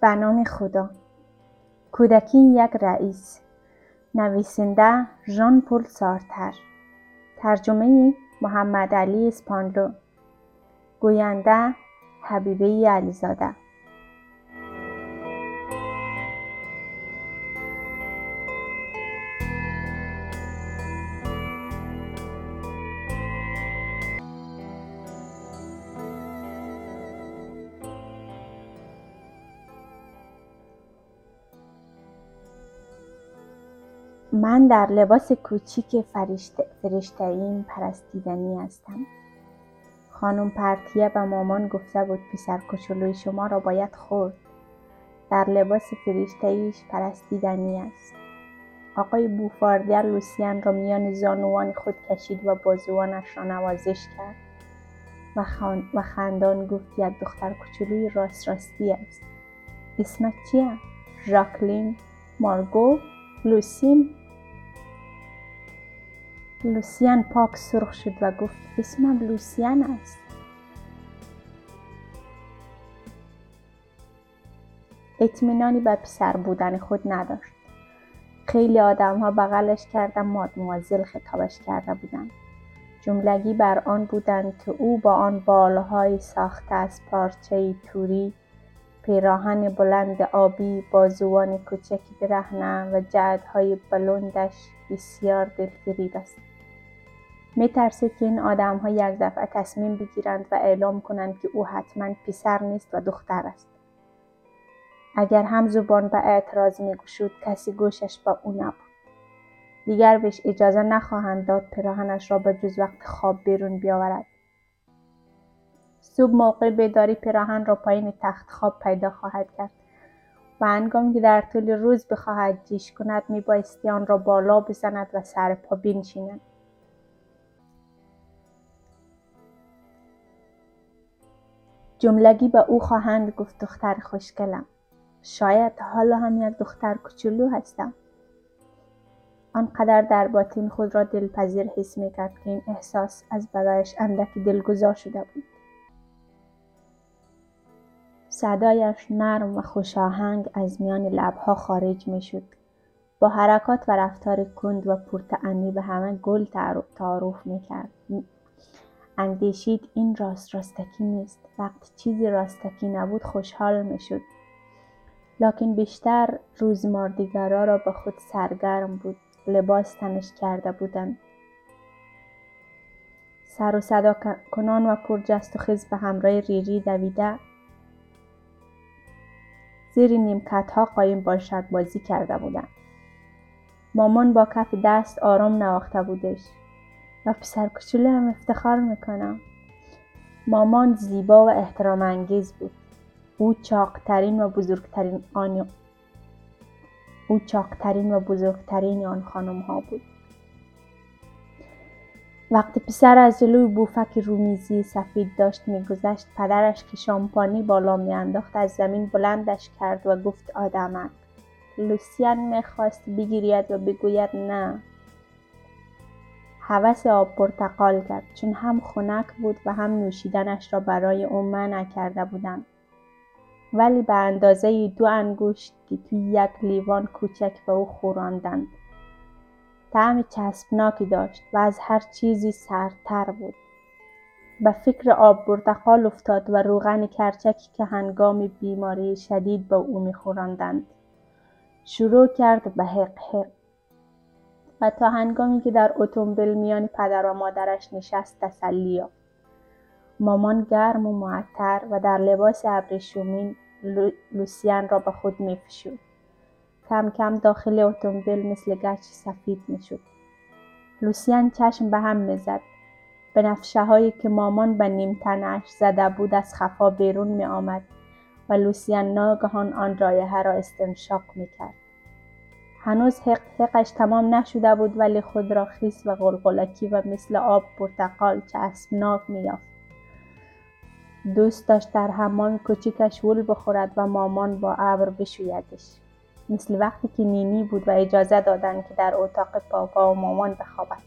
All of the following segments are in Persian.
به نام خدا. کودکی یک رئیس. نویسنده ژان پل سارتر. ترجمه محمد علی اسپانلو. گوینده حبیبه علیزاده. من در لباس کوچیک فرشته‌ایم پرستیدنی هستم. خانم پرتیه به مامان گفته بود پسر کوچولوی شما را باید خورد. در لباس فرشته‌ایش پرستیدنی است. آقای بوفاردر لوسیان را میان زانوان خود کشید و بازوانش را نوازش کرد. و, و خندان گفت یک دختر کوچولوی راست راستی است. اسمت چیه؟ ژاکلین مارگو لوسین لوسیان پاک سرخ شد و گفت اسمم لوسیان است. اطمینانی به پسر بودن خود نداشت. خیلی آدم ها بغلش کردن مادموازل خطابش کرده بودند جملگی بر آن بودند که او با آن بالهای ساخته از پارچه توری پیراهن بلند آبی بازوان کوچک برهنه و جعدهای بلندش بسیار دلفریب است. میترسید که این آدمها یک دفعه تصمیم بگیرند و اعلام کنند که او حتما پسر نیست و دختر است. اگر هم زبان به اعتراض میگشود کسی گوشش به او نبود. دیگر بهش اجازه نخواهند داد پیراهنش را به جز وقت خواب بیرون بیاورد. صبح موقع بیداری پیراهن را پایین تخت خواب پیدا خواهد کرد و انگام که در طول روز بخواهد جیش کند میبایستی آن را بالا بزند و سر پا بنشیند. جملگی به او خواهند گفت دختر خوشگلم. شاید حالا هم یک دختر کوچولو هستم. آنقدر در باطن خود را دلپذیر حس می‌کرد که این احساس از برایش اندکی دلگذار شده بود. صدایش نرم و خوشاهنگ از میان لبها خارج می‌شد. با حرکات و رفتار کند و پرتعنی به همه گل تعارف می‌کرد. اندیشید این راست راستکی نیست. وقتی چیزی راستکی نبود خوشحال می‌شد. لکن بیشتر روزماردیگرا را به خود سرگرم بود. لباس تنش کرده بودند. سر و صدا کنان و پرجست و خیز به همراه ریری دویده. زیر نیمکت ها قایم باشد بازی کرده بودند. مامان با کف دست آرام نواخته بودش. و پسر کوچولو هم افتخار می‌کنم. مامان زیبا و احترام انگیز بود. او چاقترین و بزرگترین آن او چاقترین و بزرگترین آن خانم ها بود. وقتی پسر از جلوی بوفک رومیزی سفید داشت میگذشت پدرش که شامپانی بالا میانداخت از زمین بلندش کرد و گفت آدمک لوسیان می‌خواست بگیرید و بگوید نه. هوس آب پرتقال کرد. چون هم خنک بود و هم نوشیدنش را برای او منع کرده بودند. ولی به اندازه دو انگشت که توی یک لیوان کوچک به او خوراندند طعم چسبناکی داشت و از هر چیزی سردتر بود. به فکر آب پرتقال افتاد و روغن کرچکی که هنگام بیماری شدید به او میخوراندند. شروع کرد به حق حق. و تا هنگامی که در اتومبیل میان پدر و مادرش نشست تسلی یافت. مامان گرم و معطر و در لباس ابریشمین لوسیان را به خود میفشود. کم کم داخل اتومبیل مثل گچ سفید می‌شد. لوسیان چشم به هم می‌زد. به نفشه هایی که مامان به نیم تنش زده بود از خفا بیرون می آمد و لوسیان ناگهان آن رایحه را استنشاق می کرد. هنوز حق حقش تمام نشده بود ولی خود را خیس و غلغلکی و مثل آب پرتقال چسبناک میافت دوست داشت در حمام کوچیکش ول بخورد و مامان با ابر بشویدش. مثل وقتی که نینی بود و اجازه دادند که در اتاق پاپا و مامان بخوابد.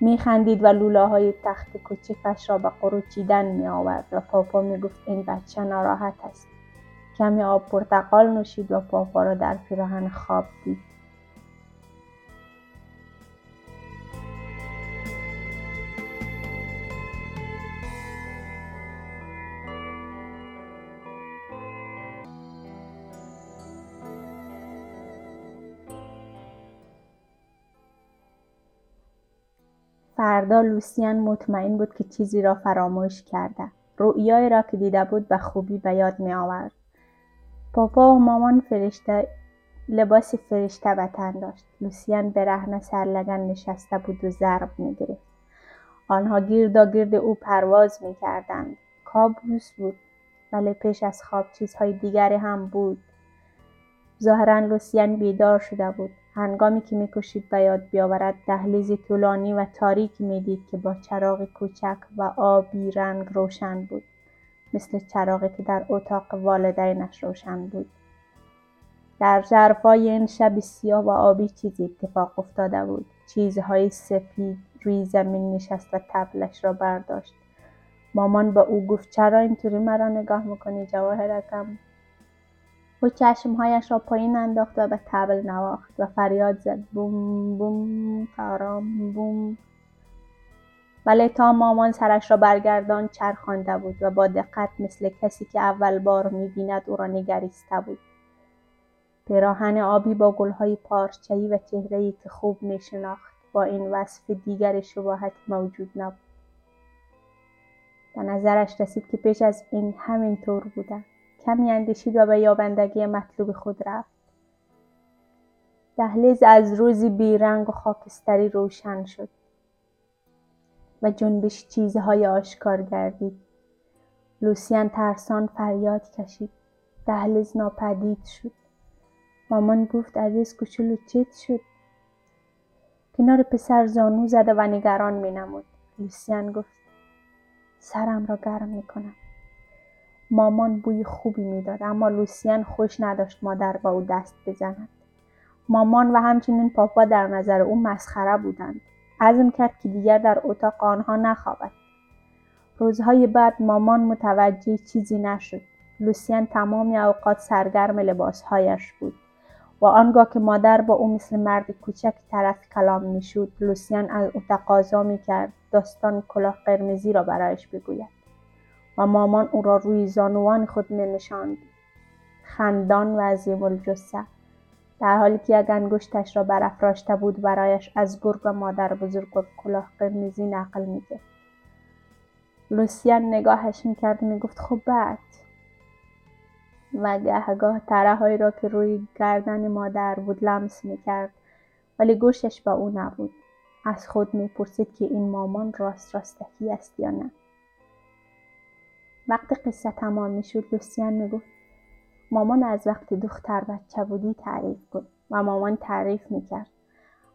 میخندید و لولاهای تخت کوچکش را به قروچیدن می آورد و پاپا می گفت این بچه ناراحت است. کمی آب پرتقال نوشید و پاپا را در پیراهن خواب دید. فردا لوسیان مطمئن بود که چیزی را فراموش کرده. رؤیایی را که دیده بود به خوبی به یاد می آورد پاپا و مامان فرشته لباس فرشته به تن داشت. لوسیان برهنه سرلگن نشسته بود و ضرب می‌گرفت. آنها گردا گرد او پرواز می‌کردند. کابوس بود ولی پیش از خواب چیزهای دیگری هم بود. ظاهرا لوسیان بیدار شده بود. هنگامی که میکوشید به یاد بیاورد دهلیزی طولانی و تاریکی می‌دید که با چراغ کوچک و آبی رنگ روشن بود. مثل چراغی که در اتاق والدینش روشن بود. در ژرفای این شب سیاه و آبی چیزی اتفاق افتاده بود. چیزهای سپید روی زمین نشست و تبلش را برداشت. مامان به او گفت چرا اینطوری مرا نگاه می‌کنی جواهرکم او چشمهایش را پایین انداخت و به تبل نواخت و فریاد زد. بوم بوم تارام بوم. ولی تا مامان سرش را برگردان چرخانده بود و با دقت مثل کسی که اول بار می‌بیند او را نگریسته بود. پیراهن آبی با گلهای پارچه‌ای و چهره‌ای که خوب میشناخت با این وصف دیگر شباهت موجود نبود. به نظرش رسید که پیش از این همین طور بوده. کمی اندیشید و به یابندگی مطلوب خود رفت. دهلیز از روزی بیرنگ و خاکستری روشن شد. و جنبش چیزهای آشکار گردید. لوسیان ترسان فریاد کشید. دهلیز ناپدید شد. مامان گفت عزیز کوچولو چیت شد؟ کنار پسر زانو زده و نگران می نمود. لوسیان گفت سرم را گرم می کنم. مامان بوی خوبی می‌داد اما لوسیان خوش نداشت مادر با او دست بزند. مامان و همچنین پاپا در نظر او مسخره بودند. عزم کرد که دیگر در اتاق آنها نخوابد. روزهای بعد مامان متوجه چیزی نشد. لوسیان تمام اوقات سرگرم لباسهایش بود. و آنگاه که مادر با او مثل مرد کوچک طرف کلام می‌شد لوسیان از او تقاضا می‌کرد داستان کلاه قرمزی را برایش بگوید. و مامان او را روی زانوان خود نشاند. خندان و عظیم در حالی که یک انگشتش را برافراشته بود برایش از گرگ و مادر بزرگ و کلاه قرمزی نقل می‌کرد. لوسیان نگاهش می‌کرد می‌گفت خب بعد؟ و گهگاه ترههایی را که روی گردن مادر بود لمس می‌کرد ولی گوشش با او نبود. از خود می‌پرسید که این مامان راست راستکی است یا نه. وقتی قصه تمام می‌شد لوسیان می‌گفت مامان از وقتی دختر بچه بودی تعریف کن. و مامان تعریف می‌کرد.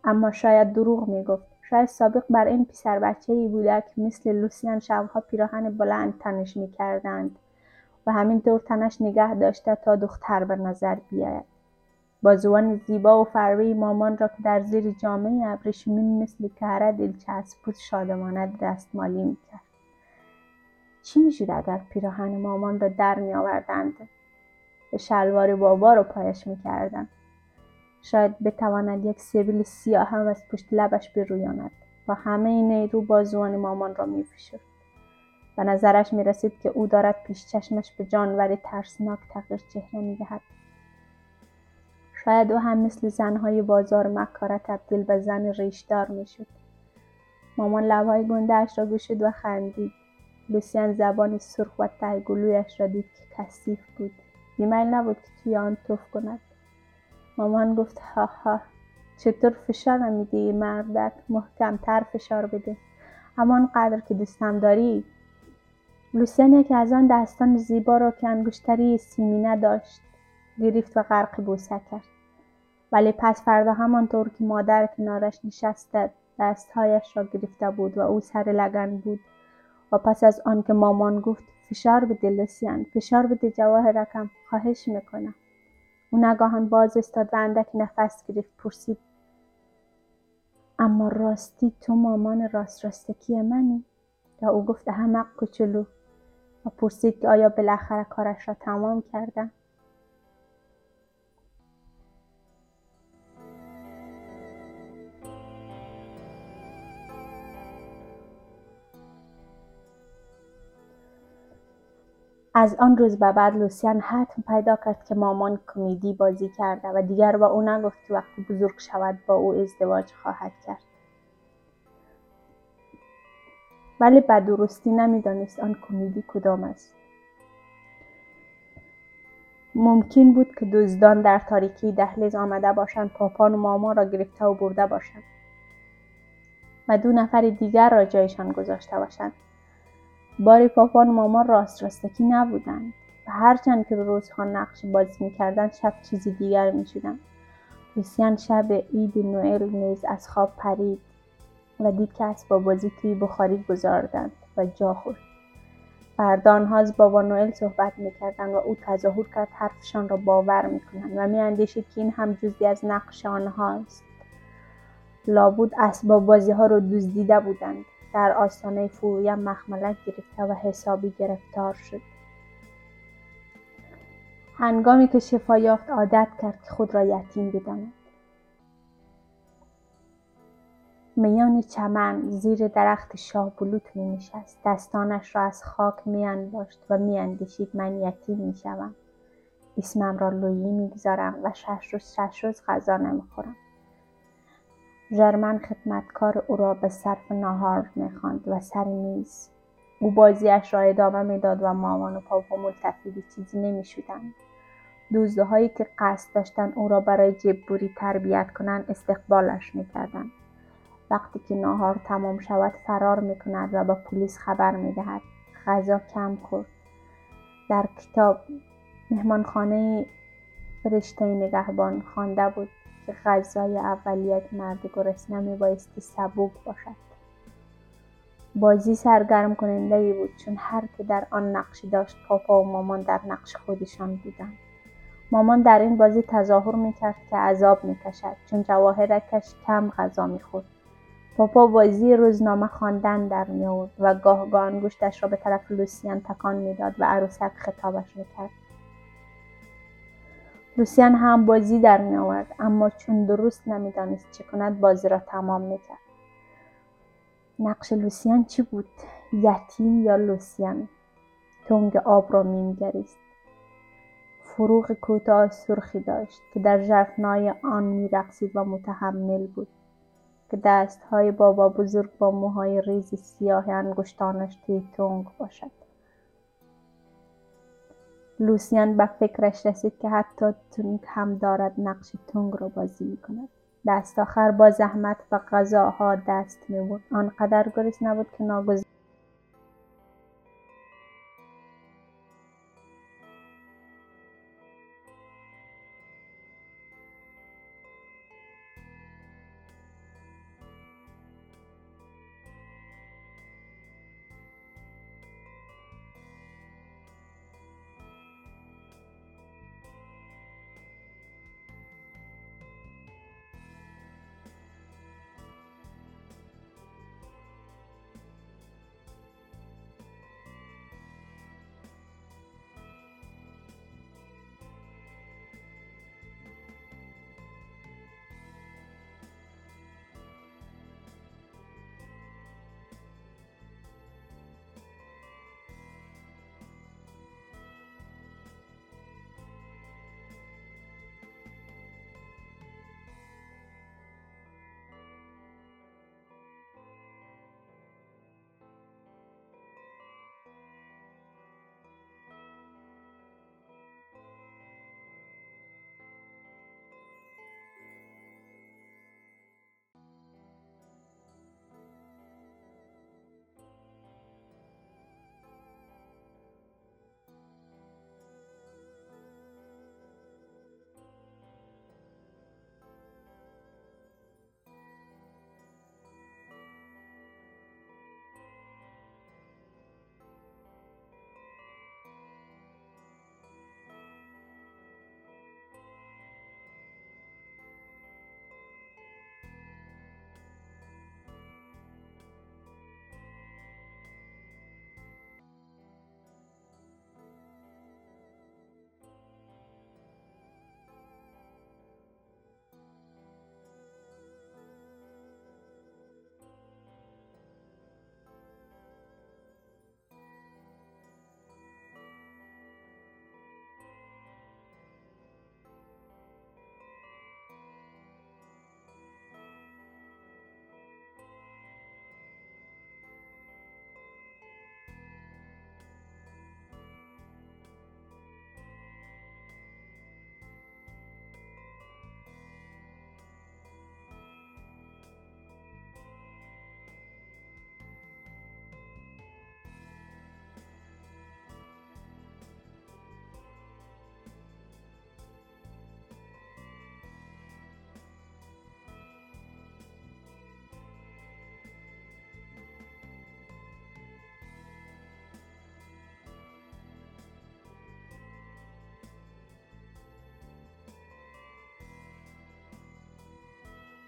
اما شاید دروغ می‌گفت. شاید سابق بر این پسر بچه ای بوده که مثل لوسیان شبها پیراهن بلند تنش می‌کردند و همینطور تنش نگه داشته تا دختر به نظر بیاید. بازوان زیبا و فروی مامان را که در زیر جامعه ابریشمین مثل کهره دلچسب بود شادمانه دستمالی می‌کرد. چی می‌شد اگر پیراهن مامان را در می شلوار بابا رو پایش می‌کردند شاید بتواند یک سبیل سیاه هم از پشت لبش برویاند و همه نیرو بازوان مامان را میفشرد به نظرش می رسید که او دارد پیش چشمش به جانوری ترسناک تغییر چهره می دهد. شاید او هم مثل زنهای بازار مکاره تبدیل به زن ریشدار می شد. مامان لبهای گندهاش را گشود و خندید. لوسیان زبان سرخ و تهگلویش را دید که کثیف بود بیمیل نبود که توی آن توف کند. مامان گفت ها ها چطور فشار نمیدی؟ مردک محکمتر فشار بده. همانقدر که دوستم داری. لوسیان یکی از آن دستان زیبا را که انگشتری سیمینه داشت گرفت و غرق بوسه کرد. ولی پس فردا همانطور که مادر کنارش نشسته دستهایش را گرفته بود و او سر لگن بود. و پس از آنکه مامان گفت فشار بده لوسیان فشار بده جواهرکم خواهش می‌کنم. او نگاهان باز استاد و اندک نفس گرفت پرسید اما راستی تو مامان راست راستکی منی؟ یا او گفت احمق کوچولو. و پرسید که آیا بالاخره کارش را تمام کردم؟ از آن روز به بعد لوسیان حتم پیدا کرد که مامان کمدی بازی کرده و دیگر با او نگفت که وقتی بزرگ شود با او ازدواج خواهد کرد. ولی به درستی نمی‌دانست آن کمدی کدام است. ممکن بود که دزدان در تاریکی دهلیز آمده باشند پاپان و ماما را گرفته و برده باشند و دو نفر دیگر را جایشان گذاشته باشند. باری پاپان و ماما راست راستکی نبودند و هرچند که روزها نقش بازی می‌کردند شب چیزی دیگر می‌شدند لوسیان شب عید نوئل نیز از خواب پرید و دید که اسباب بازی توی بخاری گذاردند و جا خورد. فردا آنها از بابا نوئل صحبت می‌کردند و او تظاهر کرد حرفشان را باور می‌کنند و میاندیشید که این هم جزی از نقش آنهاست. لابد اسباب بازی ها را دزدیده بودند. در آستانه فرویم مخملک گرفته و حسابی گرفتار شد. هنگامی که شفا یافت عادت کرد که خود را یتیم بداند. میان چمن زیر درخت شاه بلوط می نشست دستانش را از خاک می انباشت و می اندیشید من یتیم می شوم اسمم را لویی می‌گذارم و شش روز شش روز غذا نمی‌خورم. ژرمن خدمتکار او را به صرف ناهار می‌خواند و سر میز. او بازیش را ادامه می‌داد و مامان و پاپا ملتفی چیزی نمی‌شدند. دوزدهایی که قصد داشتند او را برای جبوری تربیت کنند استقبالش می‌کردند. وقتی که ناهار تمام شود فرار می‌کند و به پلیس خبر می‌دهد. غذا کم خورد. در کتاب مهمانخانه فرشته نگهبان خوانده بود. که غذای اولیت مرد گرسنه میبایستی سبوک باشد. بازی سرگرم کننده ای بود چون هر که در آن نقشی داشت پاپا و مامان در نقش خودشان بودند. مامان در این بازی تظاهر می‌کرد که عذاب می‌کشد چون جواهرکش کم غذا می‌خورد. پاپا بازی روزنامه خواندن در میآورد و گاه گاه انگشتش را به طرف لوسیان تکان می‌داد و عروسک خطابش می‌کرد. لوسیان هم بازی در می آورد اما چون درست نمی‌دانست چه کند بازی را تمام می‌کرد. نقش لوسیان چی بود؟ یتیم یا لوسیان؟ تنگ آب را مینگریست فروغ کوتاه سرخی داشت که در ژرفنای آن میرقصید و متحمل بود. که دستهای بابا بزرگ با موهای ریز سیاه انگشتانش توی تنگ باشد. لوسیان به فکرش رسید که حتی تونگ هم دارد نقش تونگ را بازی می کند. دست آخر با زحمت به غذاها دست می بود. آنقدر گرسنه بود که ناگزیر